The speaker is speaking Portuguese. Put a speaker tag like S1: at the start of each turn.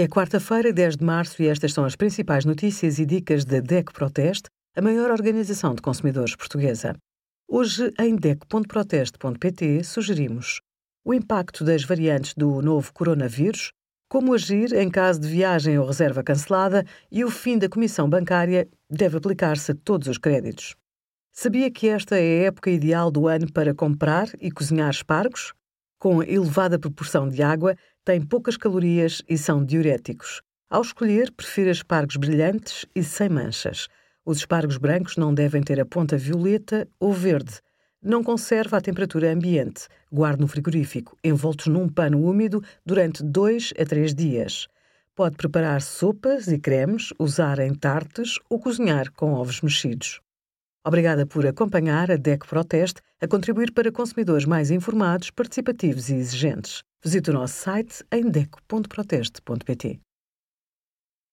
S1: É quarta-feira, 10 de março, e estas são as principais notícias e dicas da DEC Proteste, a maior organização de consumidores portuguesa. Hoje, em DEC.proteste.pt, sugerimos o impacto das variantes do novo coronavírus, como agir em caso de viagem ou reserva cancelada e o fim da comissão bancária deve aplicar-se a todos os créditos. Sabia que esta é a época ideal do ano para comprar e cozinhar espargos? Com elevada proporção de água, têm poucas calorias e são diuréticos. Ao escolher, prefiro espargos brilhantes e sem manchas. Os espargos brancos não devem ter a ponta violeta ou verde. Não conserva a temperatura ambiente. Guarde no frigorífico, envoltos num pano úmido, durante 2 a 3 dias. Pode preparar sopas e cremes, usar em tartes ou cozinhar com ovos mexidos. Obrigada por acompanhar a DEC Proteste a contribuir para consumidores mais informados, participativos e exigentes. Visite o nosso site em deco.proteste.pt.